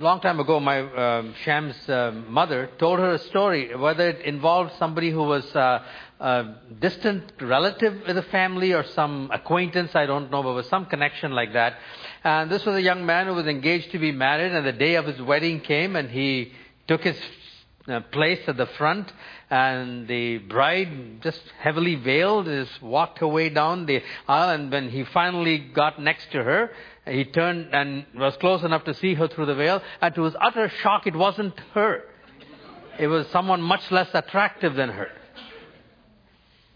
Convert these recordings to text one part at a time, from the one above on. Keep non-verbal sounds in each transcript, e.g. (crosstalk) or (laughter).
long time ago, my um, Sham's uh, mother told her a story, whether it involved somebody who was uh, a distant relative in the family or some acquaintance, I don't know, but was some connection like that. And this was a young man who was engaged to be married, and the day of his wedding came, and he took his uh, place at the front, and the bride, just heavily veiled, just walked her way down the aisle, and when he finally got next to her, he turned and was close enough to see her through the veil, and to his utter shock, it wasn't her. It was someone much less attractive than her.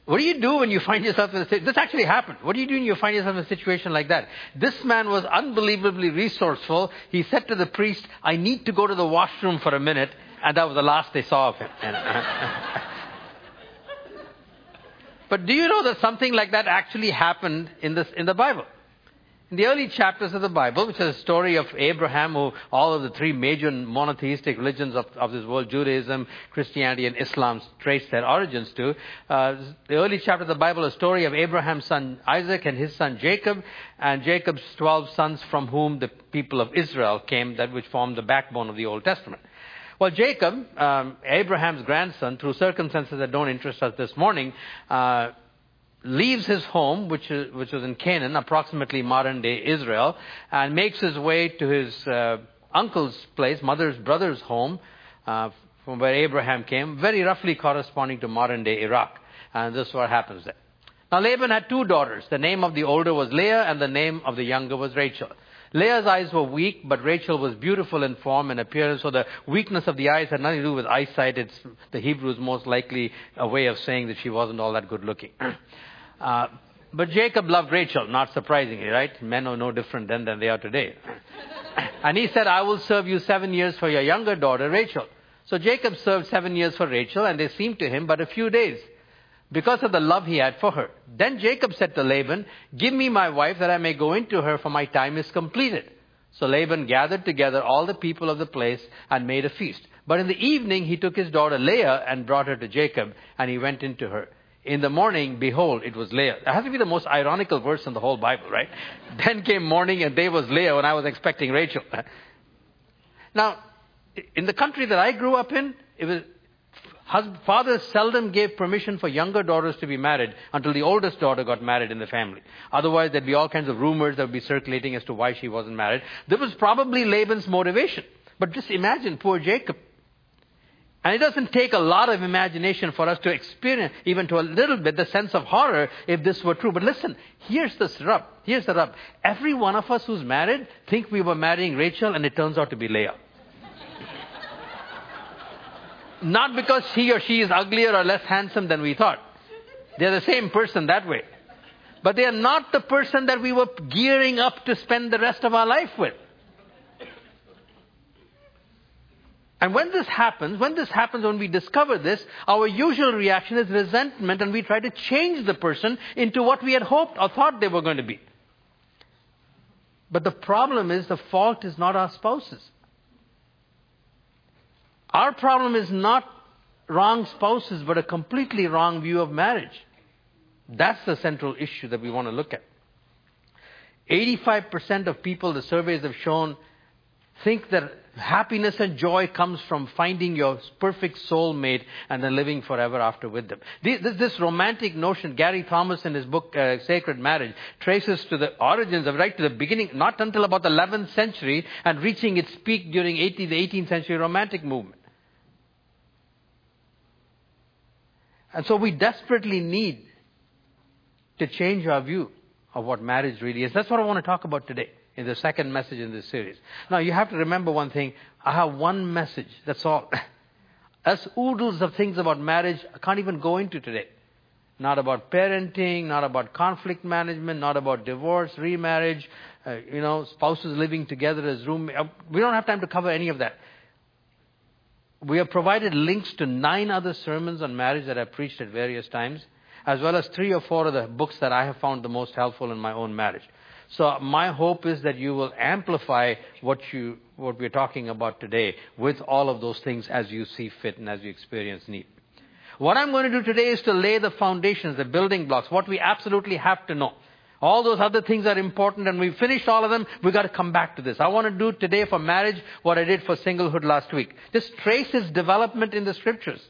What do you do when you find yourself in a situation? This actually happened. What do you do when you find yourself in a situation like that? This man was unbelievably resourceful. He said to the priest, I need to go to the washroom for a minute. And that was the last they saw of him. (laughs) but do you know that something like that actually happened in, this, in the Bible? In the early chapters of the Bible, which is a story of Abraham, who all of the three major monotheistic religions of, of this world, Judaism, Christianity, and Islam, trace their origins to, uh, the early chapter of the Bible, a story of Abraham's son Isaac and his son Jacob, and Jacob's 12 sons from whom the people of Israel came, that which formed the backbone of the Old Testament. Well, Jacob, um, Abraham's grandson, through circumstances that don't interest us this morning, uh, leaves his home, which, is, which was in Canaan, approximately modern day Israel, and makes his way to his uh, uncle's place, mother's brother's home, uh, from where Abraham came, very roughly corresponding to modern day Iraq. And this is what happens there. Now, Laban had two daughters. The name of the older was Leah, and the name of the younger was Rachel. Leah's eyes were weak, but Rachel was beautiful in form and appearance. So the weakness of the eyes had nothing to do with eyesight. It's the Hebrew is most likely a way of saying that she wasn't all that good looking. (clears throat) Uh, but Jacob loved Rachel, not surprisingly, right? Men are no different then than they are today. (coughs) and he said, I will serve you seven years for your younger daughter, Rachel. So Jacob served seven years for Rachel, and they seemed to him but a few days because of the love he had for her. Then Jacob said to Laban, Give me my wife that I may go into her, for my time is completed. So Laban gathered together all the people of the place and made a feast. But in the evening he took his daughter Leah and brought her to Jacob, and he went into her. In the morning, behold, it was Leah. That has to be the most ironical verse in the whole Bible, right? (laughs) then came morning, and day was Leah when I was expecting Rachel. (laughs) now, in the country that I grew up in, it was fathers seldom gave permission for younger daughters to be married until the oldest daughter got married in the family. Otherwise, there'd be all kinds of rumors that would be circulating as to why she wasn't married. This was probably Laban's motivation. But just imagine poor Jacob. And it doesn't take a lot of imagination for us to experience, even to a little bit, the sense of horror if this were true. But listen, here's the rub. Here's the rub. Every one of us who's married think we were marrying Rachel and it turns out to be Leah. (laughs) Not because he or she is uglier or less handsome than we thought. They're the same person that way. But they are not the person that we were gearing up to spend the rest of our life with. And when this happens, when this happens, when we discover this, our usual reaction is resentment and we try to change the person into what we had hoped or thought they were going to be. But the problem is the fault is not our spouses. Our problem is not wrong spouses, but a completely wrong view of marriage. That's the central issue that we want to look at. 85% of people, the surveys have shown, think that happiness and joy comes from finding your perfect soulmate and then living forever after with them. This, romantic notion, Gary Thomas in his book uh, Sacred Marriage, traces to the origins of right to the beginning, not until about the 11th century and reaching its peak during 18, the 18th century romantic movement. And so we desperately need to change our view of what marriage really is. That's what I want to talk about today in the second message in this series. Now, you have to remember one thing. I have one message. That's all. (laughs) As oodles of things about marriage, I can't even go into today. Not about parenting, not about conflict management, not about divorce, remarriage, uh, you know, spouses living together as roommates. Uh, we don't have time to cover any of that. We have provided links to nine other sermons on marriage that I've preached at various times, as well as three or four of the books that I have found the most helpful in my own marriage. So my hope is that you will amplify what you what we're talking about today with all of those things as you see fit and as you experience need. What I'm going to do today is to lay the foundations, the building blocks, what we absolutely have to know. All those other things are important and we've finished all of them. We've got to come back to this. I want to do today for marriage what I did for singlehood last week. Just trace its development in the scriptures.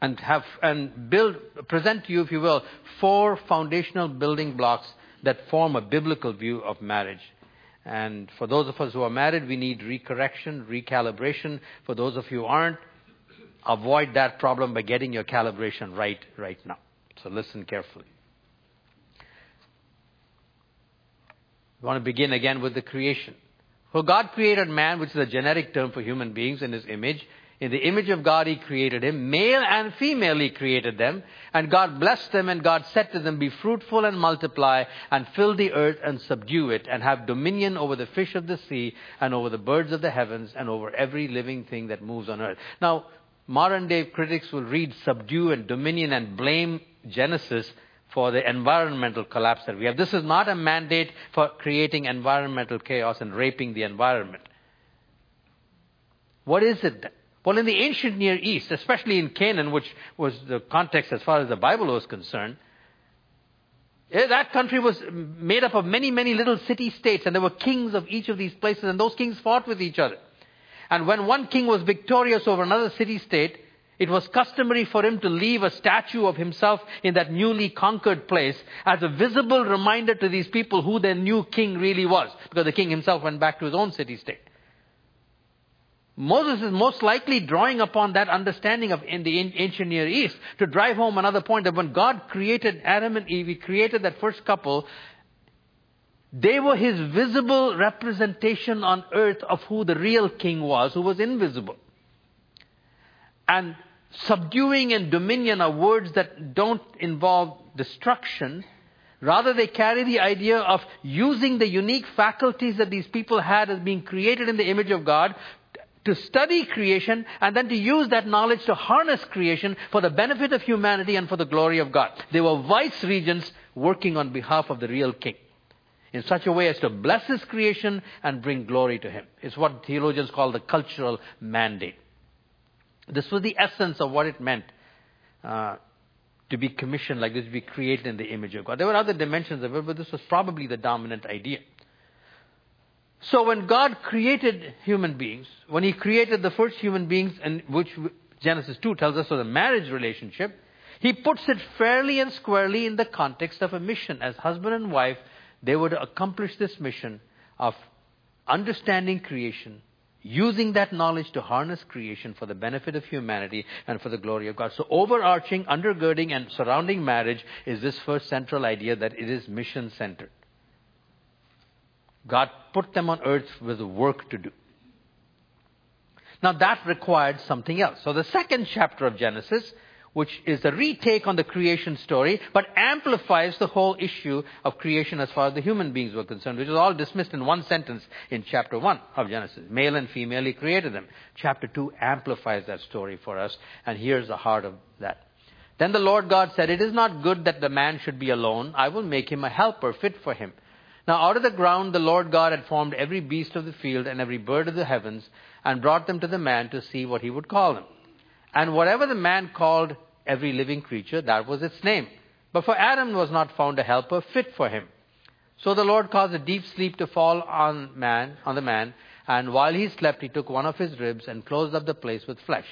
And have, and build, present to you, if you will, four foundational building blocks that form a biblical view of marriage. And for those of us who are married, we need recorrection, recalibration. For those of you who aren't, avoid that problem by getting your calibration right right now. So listen carefully. We want to begin again with the creation. For God created man, which is a generic term for human beings, in his image. In the image of God, He created him. Male and female, He created them. And God blessed them, and God said to them, Be fruitful and multiply, and fill the earth and subdue it, and have dominion over the fish of the sea, and over the birds of the heavens, and over every living thing that moves on earth. Now, modern day critics will read subdue and dominion and blame Genesis for the environmental collapse that we have. This is not a mandate for creating environmental chaos and raping the environment. What is it? Well, in the ancient Near East, especially in Canaan, which was the context as far as the Bible was concerned, eh, that country was made up of many, many little city states, and there were kings of each of these places, and those kings fought with each other. And when one king was victorious over another city state, it was customary for him to leave a statue of himself in that newly conquered place as a visible reminder to these people who their new king really was, because the king himself went back to his own city state. Moses is most likely drawing upon that understanding of in the ancient Near East to drive home another point that when God created Adam and Eve, He created that first couple, they were His visible representation on earth of who the real king was, who was invisible. And subduing and dominion are words that don't involve destruction. Rather, they carry the idea of using the unique faculties that these people had as being created in the image of God to study creation and then to use that knowledge to harness creation for the benefit of humanity and for the glory of God. They were vice regents working on behalf of the real king in such a way as to bless his creation and bring glory to him. It's what theologians call the cultural mandate. This was the essence of what it meant uh, to be commissioned like this, to be created in the image of God. There were other dimensions of it, but this was probably the dominant idea. So when God created human beings, when He created the first human beings, and which Genesis 2 tells us was a marriage relationship, He puts it fairly and squarely in the context of a mission. As husband and wife, they were to accomplish this mission of understanding creation, using that knowledge to harness creation for the benefit of humanity and for the glory of God. So overarching, undergirding, and surrounding marriage is this first central idea that it is mission centered. God put them on earth with work to do. Now that required something else. So the second chapter of Genesis, which is a retake on the creation story, but amplifies the whole issue of creation as far as the human beings were concerned, which is all dismissed in one sentence in chapter 1 of Genesis. Male and female, he created them. Chapter 2 amplifies that story for us, and here's the heart of that. Then the Lord God said, It is not good that the man should be alone. I will make him a helper fit for him. Now out of the ground the Lord God had formed every beast of the field and every bird of the heavens, and brought them to the man to see what he would call them. And whatever the man called every living creature, that was its name. But for Adam was not found a helper fit for him. So the Lord caused a deep sleep to fall on man, on the man, and while he slept, he took one of his ribs and closed up the place with flesh.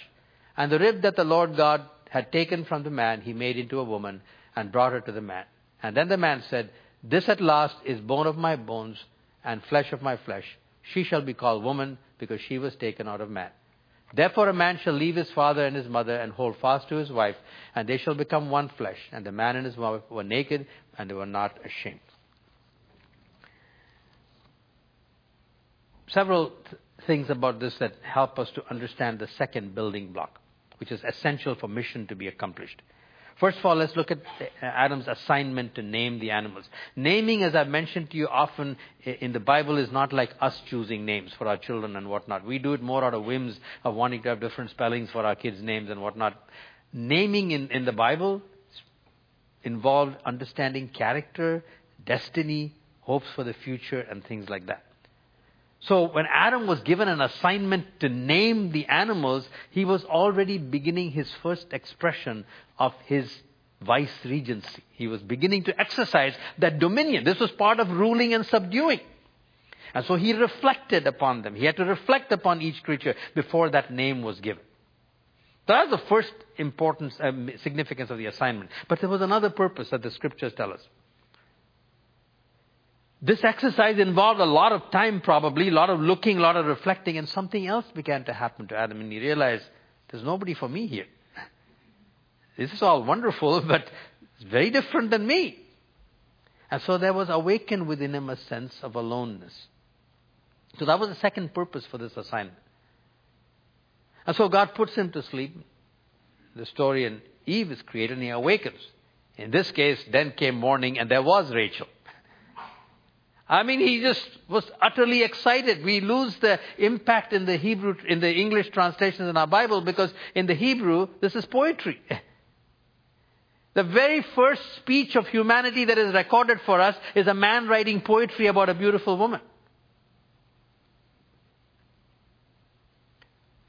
And the rib that the Lord God had taken from the man, he made into a woman and brought her to the man. And then the man said, this at last is bone of my bones and flesh of my flesh. She shall be called woman because she was taken out of man. Therefore a man shall leave his father and his mother and hold fast to his wife, and they shall become one flesh. And the man and his wife were naked, and they were not ashamed. Several th- things about this that help us to understand the second building block, which is essential for mission to be accomplished. First of all, let's look at uh, Adam's assignment to name the animals. Naming, as I've mentioned to you often in the Bible, is not like us choosing names for our children and whatnot. We do it more out of whims of wanting to have different spellings for our kids' names and whatnot. Naming in, in the Bible involved understanding character, destiny, hopes for the future, and things like that. So when Adam was given an assignment to name the animals, he was already beginning his first expression of his vice regency. He was beginning to exercise that dominion. This was part of ruling and subduing. And so he reflected upon them. He had to reflect upon each creature before that name was given. So that's the first importance, um, significance of the assignment. But there was another purpose that the scriptures tell us. This exercise involved a lot of time, probably, a lot of looking, a lot of reflecting, and something else began to happen to Adam, and he realized there's nobody for me here. This is all wonderful, (laughs) but it's very different than me. And so there was awakened within him a sense of aloneness. So that was the second purpose for this assignment. And so God puts him to sleep. The story in Eve is created and he awakens. In this case, then came morning and there was Rachel. I mean, he just was utterly excited. We lose the impact in the Hebrew, in the English translations in our Bible because in the Hebrew, this is poetry. (laughs) The very first speech of humanity that is recorded for us is a man writing poetry about a beautiful woman.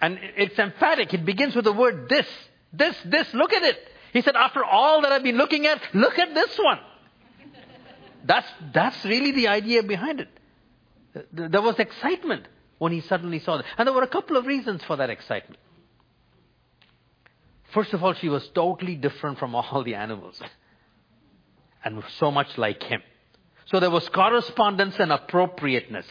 And it's emphatic. It begins with the word this. This, this, look at it. He said, after all that I've been looking at, look at this one. That's, that's really the idea behind it. There was excitement when he suddenly saw that. And there were a couple of reasons for that excitement. First of all, she was totally different from all the animals. (laughs) And so much like him. So there was correspondence and appropriateness.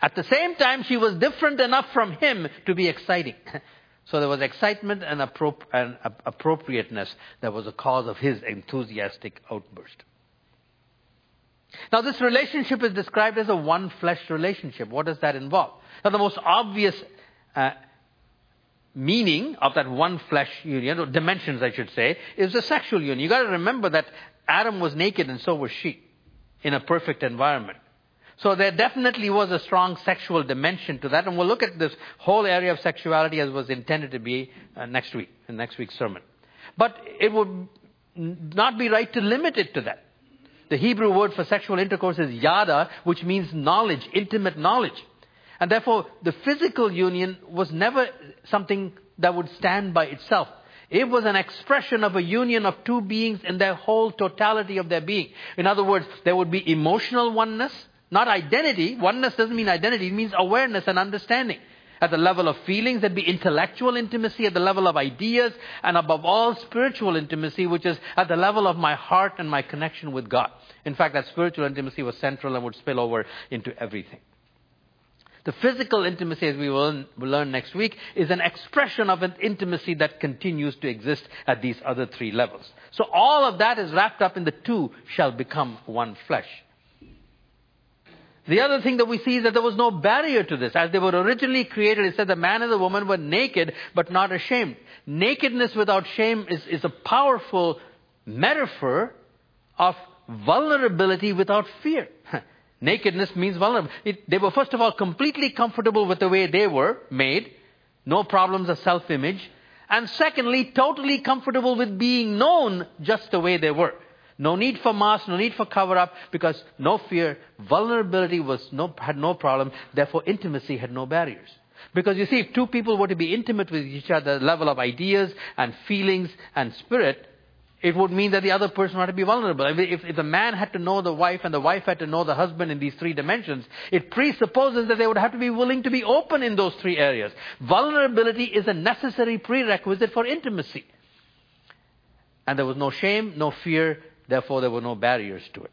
At the same time, she was different enough from him to be exciting. (laughs) So there was excitement and, appro- and appropriateness that was a cause of his enthusiastic outburst. Now, this relationship is described as a one flesh relationship. What does that involve? Now, the most obvious uh, meaning of that one flesh union, or dimensions, I should say, is the sexual union. You've got to remember that Adam was naked and so was she in a perfect environment. So there definitely was a strong sexual dimension to that, and we'll look at this whole area of sexuality as was intended to be uh, next week, in next week's sermon. But it would not be right to limit it to that. The Hebrew word for sexual intercourse is yada, which means knowledge, intimate knowledge. And therefore, the physical union was never something that would stand by itself. It was an expression of a union of two beings in their whole totality of their being. In other words, there would be emotional oneness, not identity. Oneness doesn't mean identity, it means awareness and understanding. At the level of feelings, there'd be intellectual intimacy at the level of ideas, and above all, spiritual intimacy, which is at the level of my heart and my connection with God. In fact, that spiritual intimacy was central and would spill over into everything. The physical intimacy, as we will learn next week, is an expression of an intimacy that continues to exist at these other three levels. So all of that is wrapped up in the two shall become one flesh. The other thing that we see is that there was no barrier to this. As they were originally created, it said the man and the woman were naked but not ashamed. Nakedness without shame is, is a powerful metaphor of vulnerability without fear. (laughs) Nakedness means vulnerable. It, they were first of all completely comfortable with the way they were made. No problems of self-image. And secondly, totally comfortable with being known just the way they were. No need for mask, no need for cover up, because no fear, vulnerability was no, had no problem, therefore intimacy had no barriers. Because you see, if two people were to be intimate with each other, level of ideas and feelings and spirit, it would mean that the other person had to be vulnerable. If, if the man had to know the wife and the wife had to know the husband in these three dimensions, it presupposes that they would have to be willing to be open in those three areas. Vulnerability is a necessary prerequisite for intimacy. And there was no shame, no fear, Therefore, there were no barriers to it.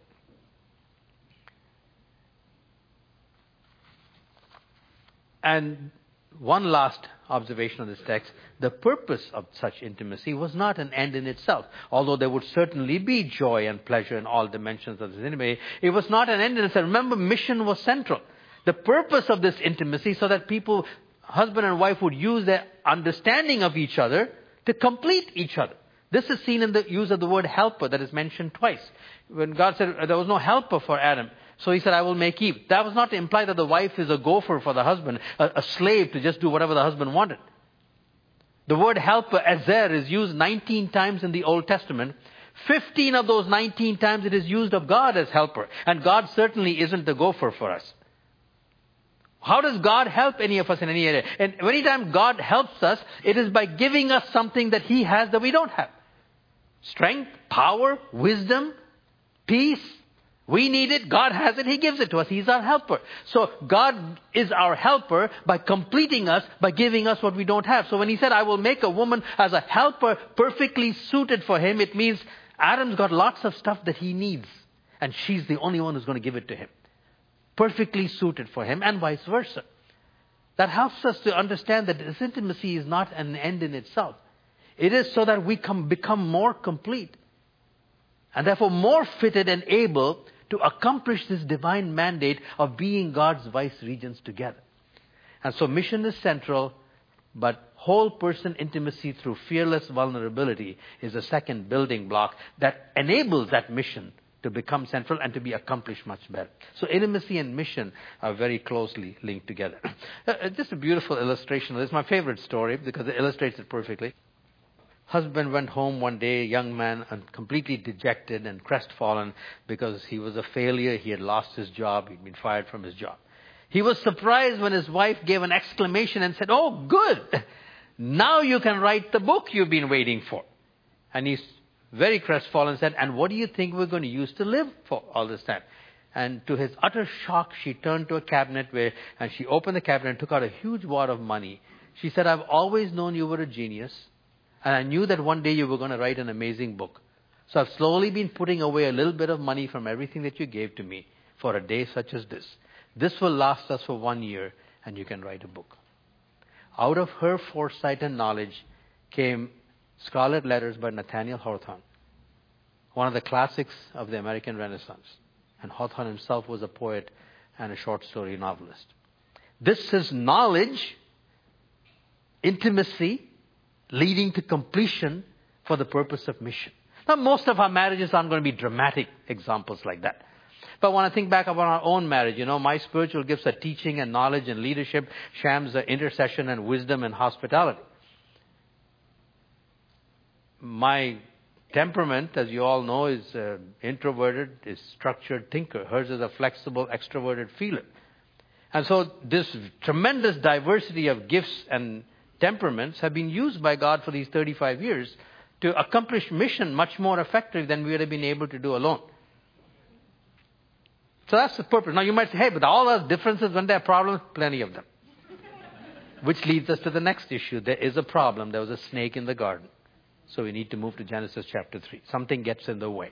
And one last observation of this text the purpose of such intimacy was not an end in itself. Although there would certainly be joy and pleasure in all dimensions of this intimacy, it was not an end in itself. Remember, mission was central. The purpose of this intimacy so that people, husband and wife, would use their understanding of each other to complete each other. This is seen in the use of the word helper that is mentioned twice. When God said there was no helper for Adam, so he said, I will make Eve. That was not to imply that the wife is a gopher for the husband, a, a slave to just do whatever the husband wanted. The word helper, ezer, is used 19 times in the Old Testament. 15 of those 19 times it is used of God as helper. And God certainly isn't the gopher for us. How does God help any of us in any area? And anytime God helps us, it is by giving us something that He has that we don't have. Strength, power, wisdom, peace. We need it. God has it. He gives it to us. He's our helper. So God is our helper by completing us, by giving us what we don't have. So when he said, I will make a woman as a helper perfectly suited for him, it means Adam's got lots of stuff that he needs. And she's the only one who's going to give it to him. Perfectly suited for him and vice versa. That helps us to understand that this intimacy is not an end in itself. It is so that we come, become more complete and therefore more fitted and able to accomplish this divine mandate of being God's vice regents together. And so mission is central, but whole person intimacy through fearless vulnerability is a second building block that enables that mission to become central and to be accomplished much better. So intimacy and mission are very closely linked together. Uh, (clears throat) uh, just a beautiful illustration. This is my favorite story because it illustrates it perfectly. Husband went home one day, young man, and completely dejected and crestfallen because he was a failure. He had lost his job. He'd been fired from his job. He was surprised when his wife gave an exclamation and said, Oh, good! Now you can write the book you've been waiting for. And he's very crestfallen and said, And what do you think we're going to use to live for all this time? And to his utter shock, she turned to a cabinet where, and she opened the cabinet and took out a huge wad of money. She said, I've always known you were a genius, and I knew that one day you were going to write an amazing book. So I've slowly been putting away a little bit of money from everything that you gave to me for a day such as this. This will last us for one year, and you can write a book. Out of her foresight and knowledge came Scarlet Letters by Nathaniel Hawthorne, one of the classics of the American Renaissance. And Hawthorne himself was a poet and a short story novelist. This is knowledge, intimacy, leading to completion for the purpose of mission. Now, most of our marriages aren't going to be dramatic examples like that. But when I think back about our own marriage, you know, my spiritual gifts are teaching and knowledge and leadership. Sham's are intercession and wisdom and hospitality my temperament, as you all know, is uh, introverted, is structured thinker. Hers is a flexible, extroverted feeler. And so this tremendous diversity of gifts and temperaments have been used by God for these 35 years to accomplish mission much more effective than we would have been able to do alone. So that's the purpose. Now you might say, hey, but all those differences, when there are problems, plenty of them. Which leads us to the next issue. There is a problem. There was a snake in the garden. So we need to move to Genesis chapter 3. Something gets in the way.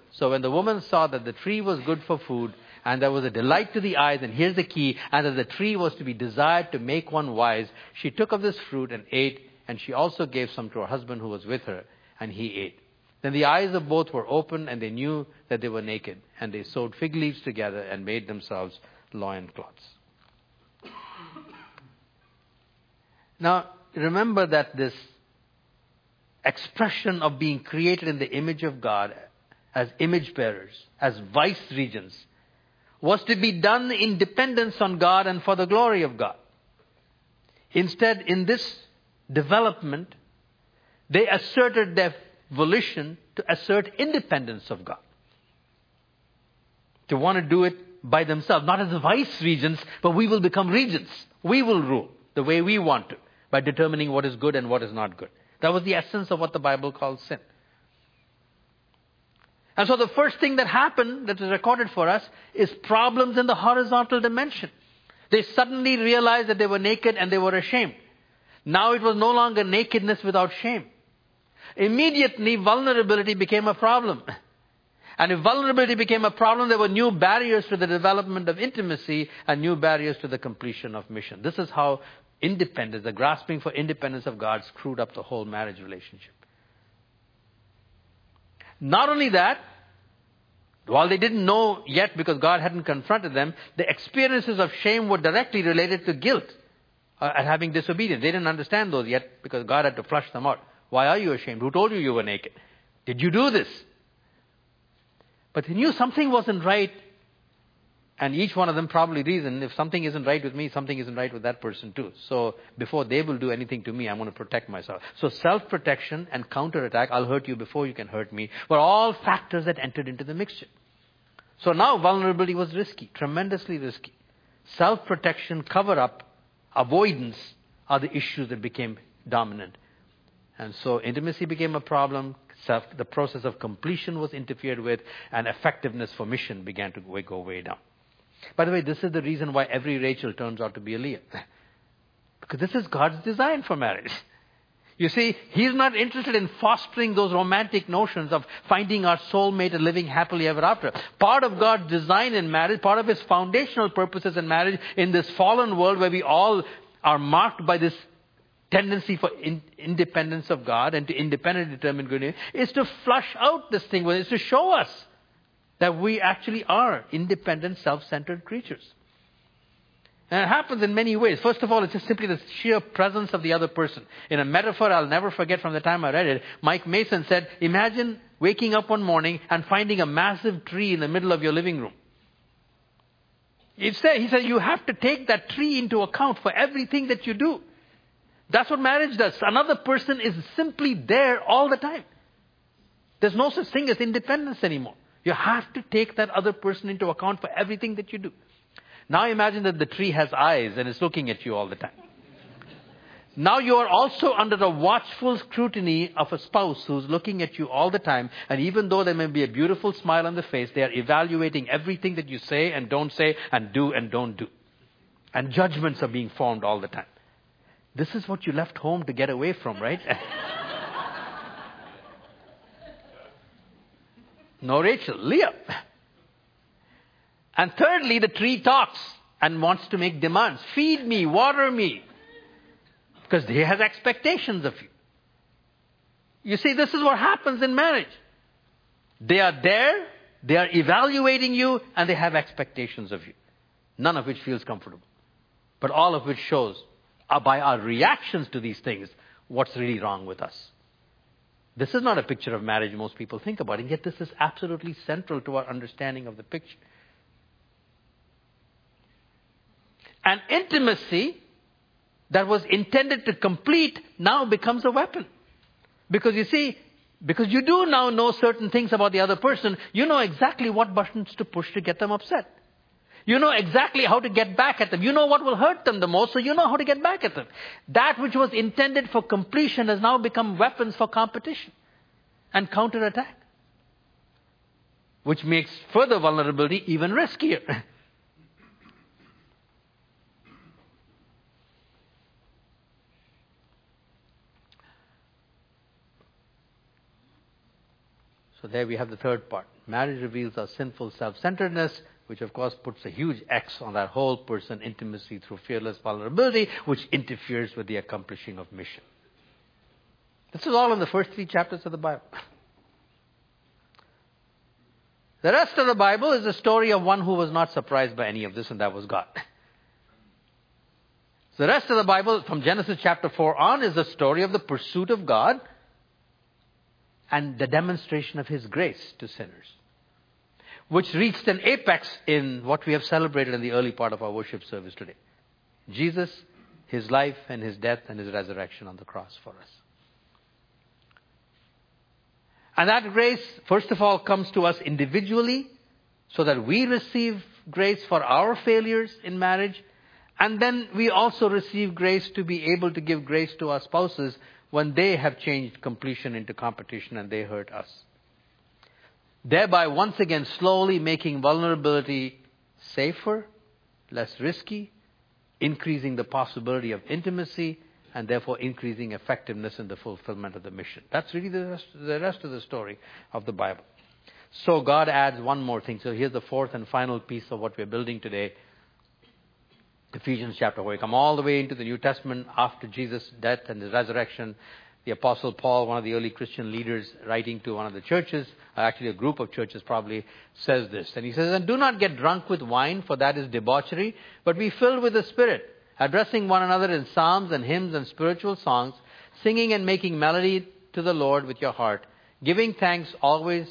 So when the woman saw that the tree was good for food, and there was a delight to the eyes, and here's the key, and that the tree was to be desired to make one wise, she took of this fruit and ate, and she also gave some to her husband who was with her, and he ate. Then the eyes of both were opened, and they knew that they were naked, and they sewed fig leaves together and made themselves loincloths. Now, remember that this expression of being created in the image of God as image bearers, as vice regents, was to be done in dependence on God and for the glory of God. Instead, in this development, they asserted their volition to assert independence of God. To want to do it by themselves, not as vice regents, but we will become regents. We will rule the way we want to by determining what is good and what is not good. That was the essence of what the Bible calls sin. And so the first thing that happened that is recorded for us is problems in the horizontal dimension. They suddenly realized that they were naked and they were ashamed. Now it was no longer nakedness without shame. Immediately vulnerability became a problem. And if vulnerability became a problem, there were new barriers to the development of intimacy and new barriers to the completion of mission. This is how independence, the grasping for independence of God, screwed up the whole marriage relationship. Not only that, while they didn't know yet because God hadn't confronted them, the experiences of shame were directly related to guilt uh, at having disobedience. They didn't understand those yet because God had to flush them out. Why are you ashamed? Who told you you were naked? Did you do this? But they knew something wasn't right. And each one of them probably reasoned, if something isn't right with me, something isn't right with that person too. So before they will do anything to me, I'm going to protect myself. So self-protection and counterattack, I'll hurt you before you can hurt me, were all factors that entered into the mixture. So now vulnerability was risky, tremendously risky. Self-protection, cover-up, avoidance are the issues that became dominant. And so intimacy became a problem, self, the process of completion was interfered with, and effectiveness for mission began to go way down. By the way, this is the reason why every Rachel turns out to be a Leah. Because this is God's design for marriage. You see, He's not interested in fostering those romantic notions of finding our soulmate and living happily ever after. Part of God's design in marriage, part of His foundational purposes in marriage, in this fallen world where we all are marked by this tendency for in, independence of God and to independently determine good, is to flush out this thing, is to show us that we actually are independent, self-centered creatures. And it happens in many ways. First of all, it's just simply the sheer presence of the other person. In a metaphor I'll never forget from the time I read it, Mike Mason said, imagine waking up one morning and finding a massive tree in the middle of your living room. He said, he said, you have to take that tree into account for everything that you do. That's what marriage does. Another person is simply there all the time. There's no such thing as independence anymore. You have to take that other person into account for everything that you do. Now imagine that the tree has eyes and is looking at you all the time. Now you are also under the watchful scrutiny of a spouse who's looking at you all the time, and even though there may be a beautiful smile on the face, they are evaluating everything that you say and don't say, and do and don't do. And judgments are being formed all the time. This is what you left home to get away from, right? (laughs) No Rachel, Leah. And thirdly, the tree talks and wants to make demands. Feed me, water me. Because he has expectations of you. You see, this is what happens in marriage. They are there, they are evaluating you, and they have expectations of you. None of which feels comfortable. But all of which shows, uh, by our reactions to these things, what's really wrong with us. This is not a picture of marriage most people think about, and yet this is absolutely central to our understanding of the picture. And intimacy that was intended to complete now becomes a weapon. Because you see, because you do now know certain things about the other person, you know exactly what buttons to push to get them upset. You know exactly how to get back at them. You know what will hurt them the most, so you know how to get back at them. That which was intended for completion has now become weapons for competition and counterattack. Which makes further vulnerability even riskier. (laughs) so there we have the third part. Marriage reveals our sinful self-centeredness which of course puts a huge X on that whole person intimacy through fearless vulnerability, which interferes with the accomplishing of mission. This is all in the first three chapters of the Bible. The rest of the Bible is the story of one who was not surprised by any of this, and that was God. So the rest of the Bible, from Genesis chapter 4 on, is the story of the pursuit of God and the demonstration of His grace to sinners which reached an apex in what we have celebrated in the early part of our worship service today. Jesus, His life and His death and His resurrection on the cross for us. And that grace, first of all, comes to us individually so that we receive grace for our failures in marriage. And then we also receive grace to be able to give grace to our spouses when they have changed completion into competition and they hurt us thereby once again slowly making vulnerability safer, less risky, increasing the possibility of intimacy, and therefore increasing effectiveness in the fulfillment of the mission. That's really the rest, the rest of the story of the Bible. So God adds one more thing. So here's the fourth and final piece of what we're building today. Ephesians chapter 4. We come all the way into the New Testament after Jesus' death and his resurrection the Apostle Paul, one of the early Christian leaders, writing to one of the churches, uh, actually a group of churches probably, says this. And he says, And do not get drunk with wine, for that is debauchery, but be filled with the Spirit, addressing one another in psalms and hymns and spiritual songs, singing and making melody to the Lord with your heart, giving thanks always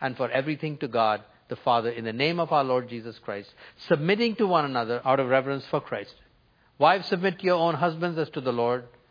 and for everything to God the Father in the name of our Lord Jesus Christ, submitting to one another out of reverence for Christ. Wives, submit to your own husbands as to the Lord.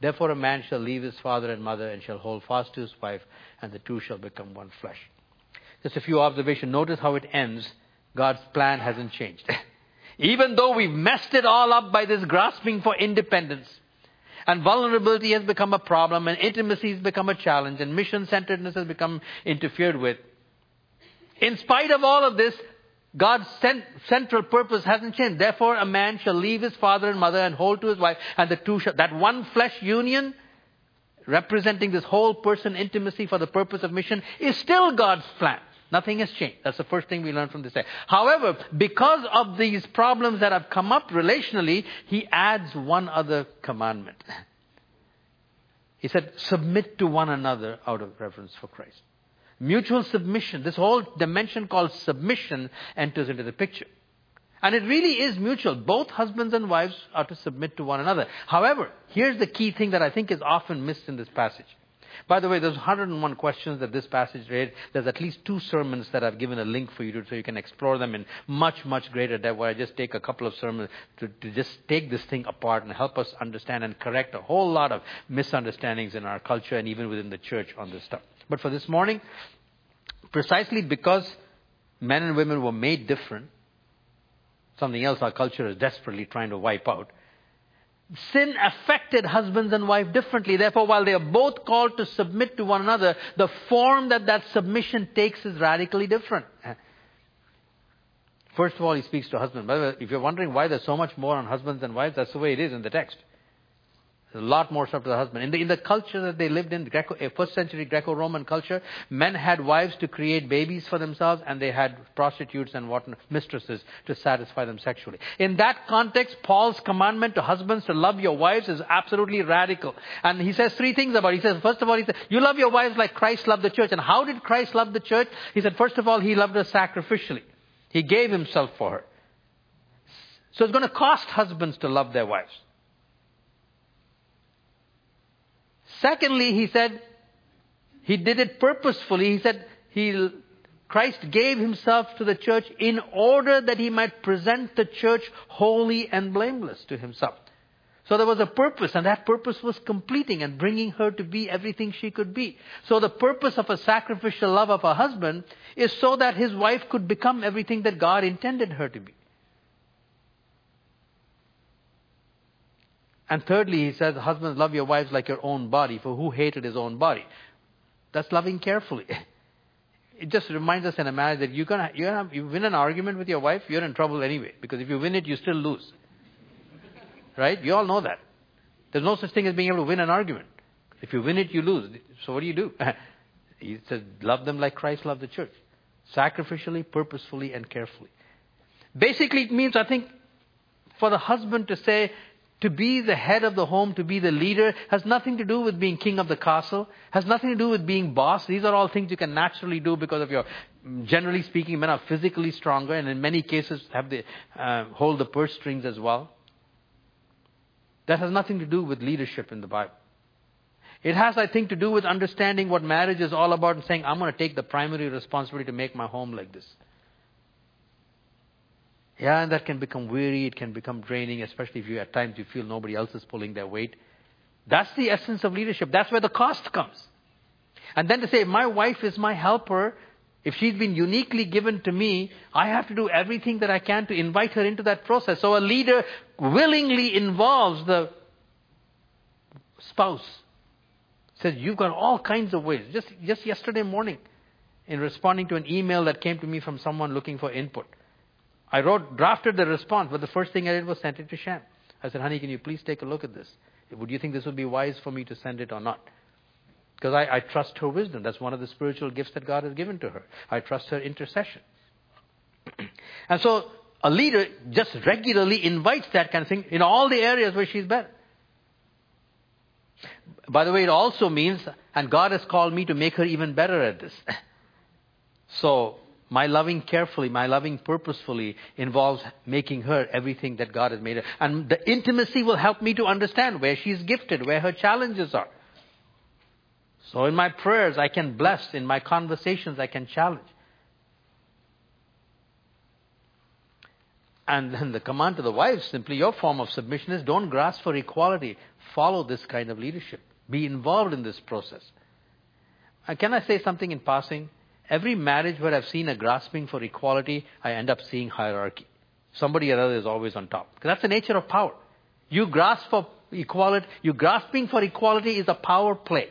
Therefore, a man shall leave his father and mother and shall hold fast to his wife, and the two shall become one flesh. Just a few observations. Notice how it ends. God's plan hasn't changed. (laughs) Even though we've messed it all up by this grasping for independence, and vulnerability has become a problem, and intimacy has become a challenge, and mission centeredness has become interfered with. In spite of all of this, God's cent- central purpose hasn't changed. Therefore, a man shall leave his father and mother and hold to his wife, and the two shall, that one flesh union, representing this whole person intimacy for the purpose of mission, is still God's plan. Nothing has changed. That's the first thing we learn from this. Day. However, because of these problems that have come up relationally, he adds one other commandment. (laughs) He said, submit to one another out of reverence for Christ. Mutual submission, this whole dimension called submission enters into the picture. And it really is mutual. Both husbands and wives are to submit to one another. However, here's the key thing that I think is often missed in this passage. By the way, there's 101 questions that this passage raised. There's at least two sermons that I've given a link for you to, so you can explore them in much, much greater depth, where I just take a couple of sermons to, to just take this thing apart and help us understand and correct a whole lot of misunderstandings in our culture and even within the church on this stuff. But for this morning, precisely because men and women were made different, something else our culture is desperately trying to wipe out, sin affected husbands and wife differently. Therefore, while they are both called to submit to one another, the form that that submission takes is radically different. First of all, he speaks to husbands. If you're wondering why there's so much more on husbands and wives, that's the way it is in the text. A lot more stuff to the husband. In the, in the culture that they lived in, Greco, eh, first century Greco-Roman culture, men had wives to create babies for themselves and they had prostitutes and what mistresses to satisfy them sexually. In that context, Paul's commandment to husbands to love your wives is absolutely radical. And he says three things about it. He says, first of all, he said, you love your wives like Christ loved the church. And how did Christ love the church? He said, first of all, he loved her sacrificially. He gave himself for her. So it's going to cost husbands to love their wives. Secondly, he said, he did it purposefully. He said, he, Christ gave himself to the church in order that he might present the church holy and blameless to himself. So there was a purpose, and that purpose was completing and bringing her to be everything she could be. So the purpose of a sacrificial love of a husband is so that his wife could become everything that God intended her to be. And thirdly, he says, husbands, love your wives like your own body, for who hated his own body? That's loving carefully. (laughs) It just reminds us in a marriage that you're gonna, you're gonna, you win an argument with your wife, you're in trouble anyway. Because if you win it, you still lose. (laughs) Right? You all know that. There's no such thing as being able to win an argument. If you win it, you lose. So what do you do? (laughs) he says, love them like Christ loved the church. Sacrificially, purposefully, and carefully. Basically, it means, I think, for the husband to say, to be the head of the home, to be the leader, has nothing to do with being king of the castle, has nothing to do with being boss. These are all things you can naturally do because of your, generally speaking, men are physically stronger and in many cases have the, uh, hold the purse strings as well. That has nothing to do with leadership in the Bible. It has, I think, to do with understanding what marriage is all about and saying, I'm going to take the primary responsibility to make my home like this. Yeah, and that can become weary, it can become draining, especially if you at times you feel nobody else is pulling their weight. That's the essence of leadership. That's where the cost comes. And then to say, my wife is my helper, if she's been uniquely given to me, I have to do everything that I can to invite her into that process. So a leader willingly involves the spouse. Says, you've got all kinds of ways. Just, just yesterday morning, in responding to an email that came to me from someone looking for input. I wrote, drafted the response, but the first thing I did was send it to Shan. I said, honey, can you please take a look at this? Would you think this would be wise for me to send it or not? Because I, I trust her wisdom. That's one of the spiritual gifts that God has given to her. I trust her intercession. (clears throat) and so a leader just regularly invites that kind of thing in all the areas where she's better. By the way, it also means, and God has called me to make her even better at this. (laughs) So, my loving carefully, my loving purposefully involves making her everything that God has made her. And the intimacy will help me to understand where she's gifted, where her challenges are. So in my prayers, I can bless. In my conversations, I can challenge. And then the command to the wives, simply your form of submission is don't grasp for equality. Follow this kind of leadership. Be involved in this process. And can I say something in passing? Every marriage where I've seen a grasping for equality, I end up seeing hierarchy. Somebody or other is always on top. That's the nature of power. You grasp for equality, you grasping for equality is a power play.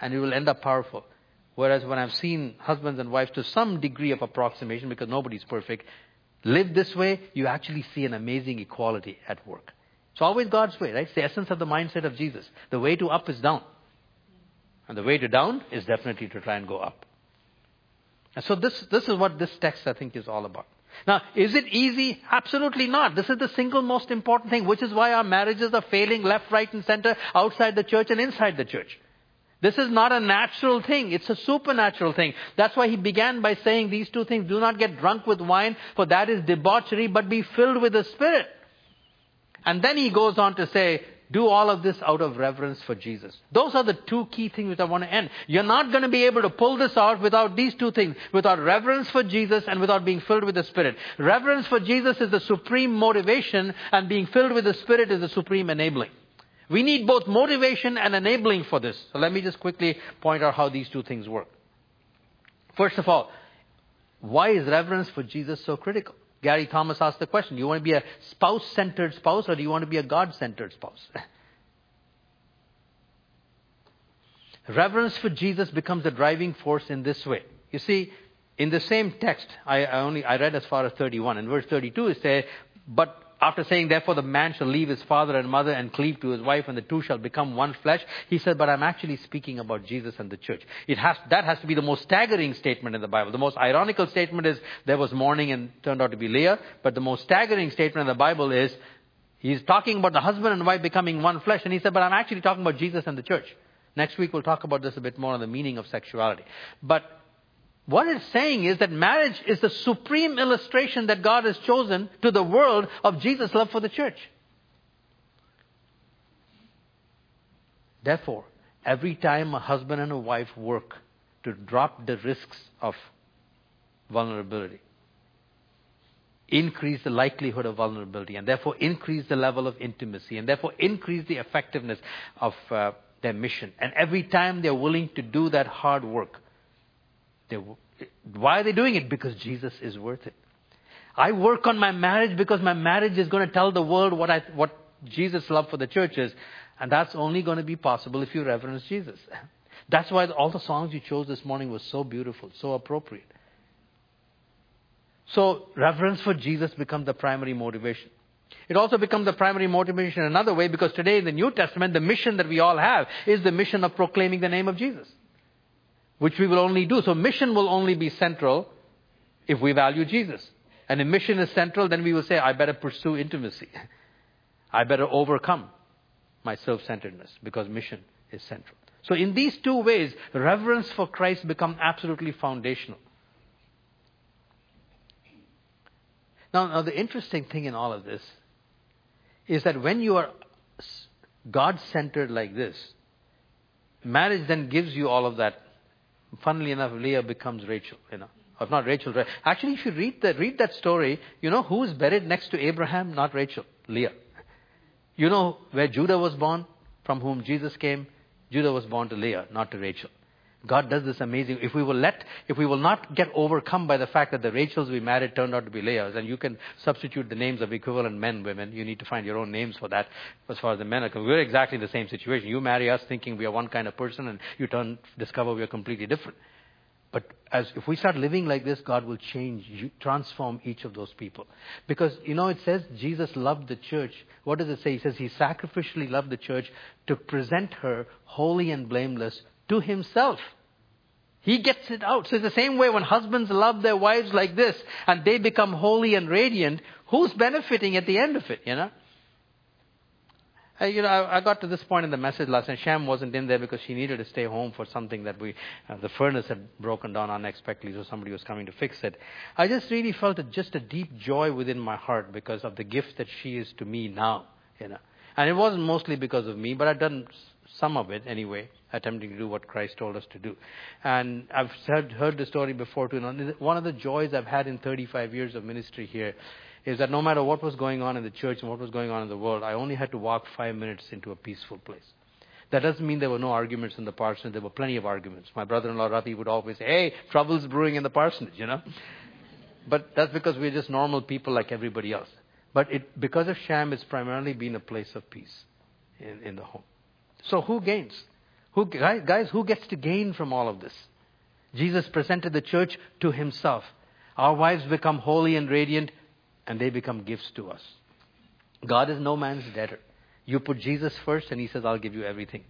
And you will end up powerful. Whereas when I've seen husbands and wives to some degree of approximation, because nobody's perfect, live this way, you actually see an amazing equality at work. It's always God's way, right? It's the essence of the mindset of Jesus. The way to up is down. And the way to down is definitely to try and go up. And so this, this is what this text I think is all about. Now, is it easy? Absolutely not. This is the single most important thing, which is why our marriages are failing left, right, and center, outside the church and inside the church. This is not a natural thing. It's a supernatural thing. That's why he began by saying these two things. Do not get drunk with wine, for that is debauchery, but be filled with the Spirit. And then he goes on to say, do all of this out of reverence for Jesus. Those are the two key things which I want to end. You're not going to be able to pull this out without these two things, without reverence for Jesus and without being filled with the Spirit. Reverence for Jesus is the supreme motivation and being filled with the Spirit is the supreme enabling. We need both motivation and enabling for this. So let me just quickly point out how these two things work. First of all, why is reverence for Jesus so critical? Gary Thomas asked the question, do you want to be a spouse-centered spouse or do you want to be a God-centered spouse? (laughs) Reverence for Jesus becomes a driving force in this way. You see, in the same text, I, I only I read as far as 31. In verse 32, it says, "But after saying, therefore the man shall leave his father and mother and cleave to his wife and the two shall become one flesh, he said, but I'm actually speaking about Jesus and the church. It has, that has to be the most staggering statement in the Bible. The most ironical statement is there was morning and turned out to be Leah, but the most staggering statement in the Bible is he's talking about the husband and wife becoming one flesh and he said, but I'm actually talking about Jesus and the church. Next week we'll talk about this a bit more on the meaning of sexuality. But what it's saying is that marriage is the supreme illustration that God has chosen to the world of Jesus' love for the church. Therefore, every time a husband and a wife work to drop the risks of vulnerability, increase the likelihood of vulnerability, and therefore increase the level of intimacy, and therefore increase the effectiveness of uh, their mission. And every time they're willing to do that hard work, they, why are they doing it? Because Jesus is worth it. I work on my marriage because my marriage is going to tell the world what, I, what Jesus' love for the church is. And that's only going to be possible if you reverence Jesus. (laughs) That's why all the songs you chose this morning were so beautiful, so appropriate. So, reverence for Jesus becomes the primary motivation. It also becomes the primary motivation in another way because today in the New Testament, the mission that we all have is the mission of proclaiming the name of Jesus which we will only do. So mission will only be central if we value Jesus. And if mission is central, then we will say, I better pursue intimacy. (laughs) I better overcome my self-centeredness because mission is central. So in these two ways, reverence for Christ becomes absolutely foundational. Now, now, the interesting thing in all of this is that when you are God centered like this, marriage then gives you all of that funnily enough, Leah becomes Rachel, you know. Or not Rachel. Actually, if you read that, read that story, you know who is buried next to Abraham? Not Rachel, Leah. You know where Judah was born, from whom Jesus came? Judah was born to Leah, not to Rachel. God does this amazing. If we will let, if we will not get overcome by the fact that the Rachels we married turned out to be Leahs, and you can substitute the names of equivalent men, women. You need to find your own names for that as far as the men are concerned. We're exactly in the same situation. You marry us thinking we are one kind of person, and you turn, discover we are completely different. But as if we start living like this, God will change, transform each of those people. Because, you know, it says Jesus loved the church. What does it say? He says he sacrificially loved the church to present her holy and blameless to himself. He gets it out. So it's the same way when husbands love their wives like this and they become holy and radiant, who's benefiting at the end of it, you know? I, you know, I, I, got to this point in the message last night. Sham wasn't in there because she needed to stay home for something that we, uh, the furnace had broken down unexpectedly, so somebody was coming to fix it. I just really felt a, just a deep joy within my heart because of the gift that she is to me now, you know. And it wasn't mostly because of me, but I've done some of it anyway, attempting to do what Christ told us to do. And I've heard, heard the story before too. One of the joys I've had in 35 years of ministry here is that no matter what was going on in the church and what was going on in the world, I only had to walk five minutes into a peaceful place. That doesn't mean there were no arguments in the parsonage. There were plenty of arguments. My brother-in-law Ravi would always say, "Hey, trouble's brewing in the parsonage," you know. But that's because we're just normal people like everybody else. But it, because of Sham, it's primarily been a place of peace in, in the home. So who gains? Who, guys, who gets to gain from all of this? Jesus presented the church to himself. Our wives become holy and radiant and they become gifts to us. God is no man's debtor. You put Jesus first, and He says, I'll give you everything.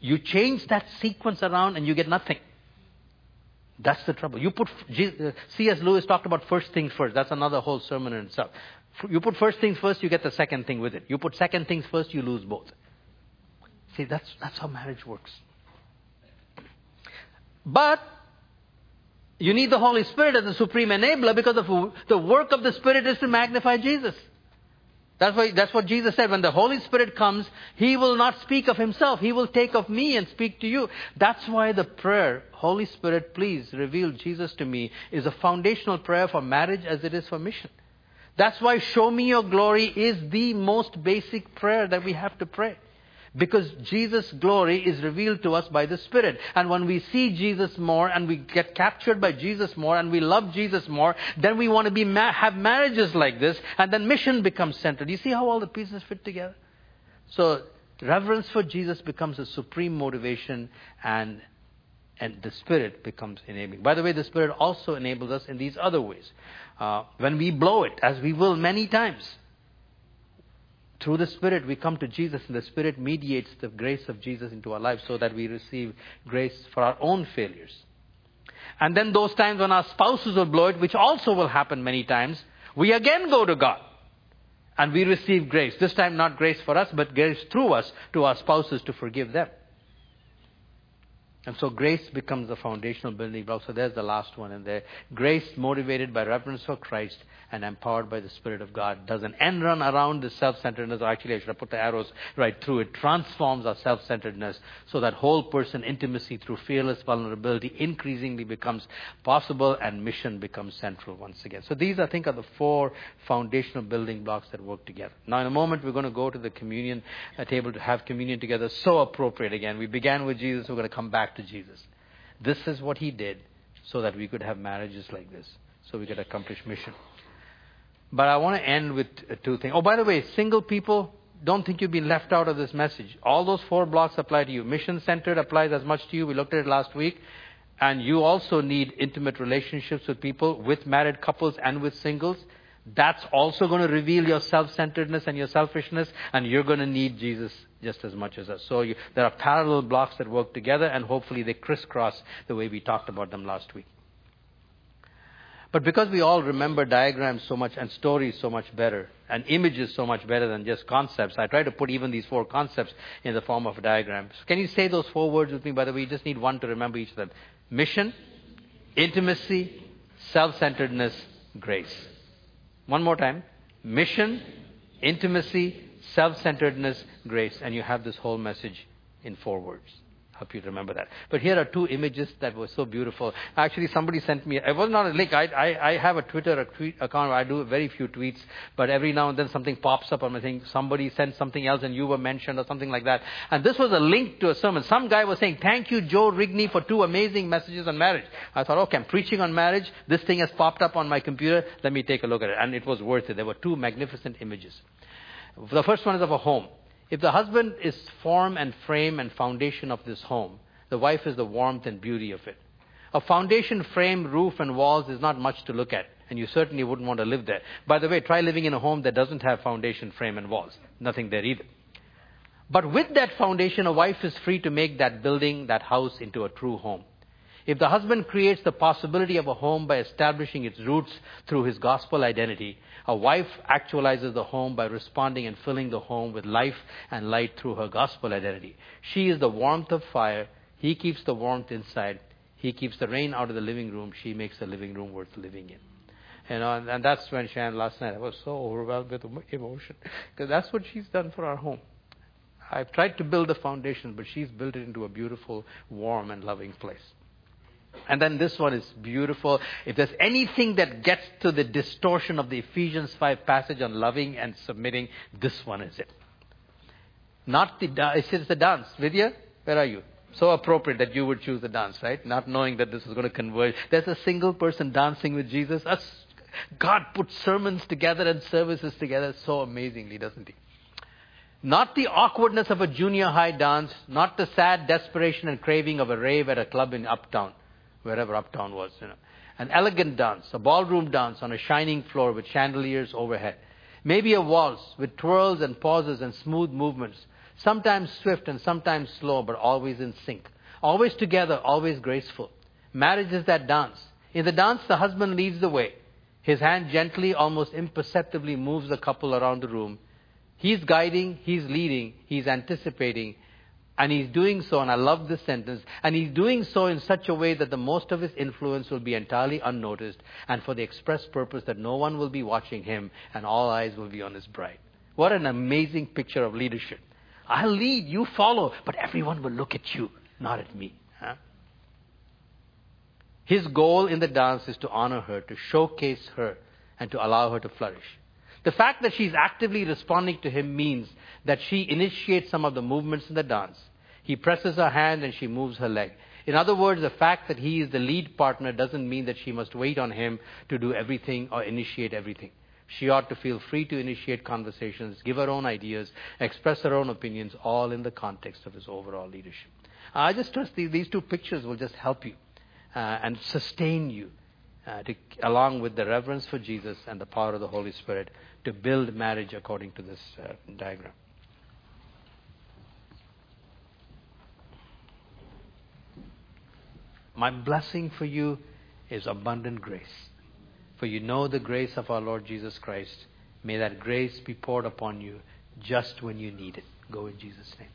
You change that sequence around, and you get nothing. That's the trouble. You put C.S. Uh, Lewis talked about first things first. That's another whole sermon in itself. You put first things first, you get the second thing with it. You put second things first, you lose both. See, that's that's how marriage works. But you need the Holy Spirit as the supreme enabler because of the work of the Spirit is to magnify Jesus. That's, why, that's what Jesus said. When the Holy Spirit comes, He will not speak of Himself. He will take of me and speak to you. That's why the prayer, Holy Spirit, please reveal Jesus to me, is a foundational prayer for marriage as it is for mission. That's why show me your glory is the most basic prayer that we have to pray. Because Jesus' glory is revealed to us by the Spirit. And when we see Jesus more and we get captured by Jesus more and we love Jesus more, then we want to be ma- have marriages like this and then mission becomes central. You see how all the pieces fit together? So reverence for Jesus becomes a supreme motivation and and the Spirit becomes enabling. By the way, the Spirit also enables us in these other ways. Uh, when we blow it, as we will many times, through the Spirit, we come to Jesus, and the Spirit mediates the grace of Jesus into our lives so that we receive grace for our own failures. And then those times when our spouses will blow it, which also will happen many times, we again go to God. And we receive grace. This time not grace for us, but grace through us to our spouses to forgive them. And so grace becomes the foundational building block. So there's the last one in there. Grace motivated by reverence for Christ and empowered by the Spirit of God does an end run around the self-centeredness. Or actually, I should have put the arrows right through it. Transforms our self-centeredness so that whole person intimacy through fearless vulnerability increasingly becomes possible and mission becomes central once again. So these, I think, are the four foundational building blocks that work together. Now, in a moment, we're going to go to the communion uh, table to have communion together. So appropriate again. We began with Jesus. We're going to come back to Jesus. This is what he did so that we could have marriages like this, so we could accomplish mission. But I want to end with uh, two things. Oh, by the way, single people, don't think you've been left out of this message. All those four blocks apply to you. Mission centered applies as much to you. We looked at it last week. And you also need intimate relationships with people, with married couples and with singles. That's also going to reveal your self-centeredness and your selfishness, and you're going to need Jesus just as much as us. So you, there are parallel blocks that work together, and hopefully they crisscross the way we talked about them last week. But because we all remember diagrams so much and stories so much better and images so much better than just concepts, I try to put even these four concepts in the form of diagrams. Can you say those four words with me? By the way, you just need one to remember each of them. Mission, intimacy, self-centeredness, grace. One more time. Mission, intimacy, self-centeredness, grace. And you have this whole message in four words hope you remember that. But here are two images that were so beautiful. Actually, somebody sent me, it was not a link. I, I, I have a Twitter a tweet account I do very few tweets, but every now and then something pops up on my thing. Somebody sent something else and you were mentioned or something like that. And this was a link to a sermon. Some guy was saying, thank you, Joe Rigney, for two amazing messages on marriage. I thought, okay, I'm preaching on marriage. This thing has popped up on my computer. Let me take a look at it. And it was worth it. There were two magnificent images. The first one is of a home. If the husband is form and frame and foundation of this home, the wife is the warmth and beauty of it. A foundation, frame, roof, and walls is not much to look at, and you certainly wouldn't want to live there. By the way, try living in a home that doesn't have foundation, frame, and walls. Nothing there either. But with that foundation, a wife is free to make that building, that house, into a true home. If the husband creates the possibility of a home by establishing its roots through his gospel identity, a wife actualizes the home by responding and filling the home with life and light through her gospel identity. She is the warmth of fire. He keeps the warmth inside. He keeps the rain out of the living room. She makes the living room worth living in. You know, and, uh, and that's when Shan last night I was so overwhelmed with emotion because that's what she's done for our home. I've tried to build the foundation, but she's built it into a beautiful, warm, and loving place. And then this one is beautiful. If there's anything that gets to the distortion of the Ephesians 5 passage on loving and submitting, this one is it. Not the, it's the dance. Vidya, where are you? So appropriate that you would choose the dance, right? Not knowing that this is going to converge. There's a single person dancing with Jesus. God puts sermons together and services together so amazingly, doesn't he? Not the awkwardness of a junior high dance, not the sad desperation and craving of a rave at a club in Uptown, wherever Uptown was, you know. An elegant dance, a ballroom dance on a shining floor with chandeliers overhead. Maybe a waltz with twirls and pauses and smooth movements, sometimes swift and sometimes slow, but always in sync. Always together, always graceful. Marriage is that dance. In the dance, the husband leads the way. His hand gently, almost imperceptibly moves the couple around the room He's guiding, he's leading, he's anticipating, and he's doing so, and I love this sentence, and he's doing so in such a way that the most of his influence will be entirely unnoticed, and for the express purpose that no one will be watching him, and all eyes will be on his bride. What an amazing picture of leadership. I'll lead, you follow, but everyone will look at you, not at me. Huh? His goal in the dance is to honor her, to showcase her, and to allow her to flourish. The fact that she's actively responding to him means that she initiates some of the movements in the dance. He presses her hand and she moves her leg. In other words, the fact that he is the lead partner doesn't mean that she must wait on him to do everything or initiate everything. She ought to feel free to initiate conversations, give her own ideas, express her own opinions, all in the context of his overall leadership. I just trust these two pictures will just help you uh, and sustain you, uh, to, along with the reverence for Jesus and the power of the Holy Spirit, to build marriage according to this uh, diagram. My blessing for you is abundant grace. For you know the grace of our Lord Jesus Christ. May that grace be poured upon you just when you need it. Go in Jesus' name.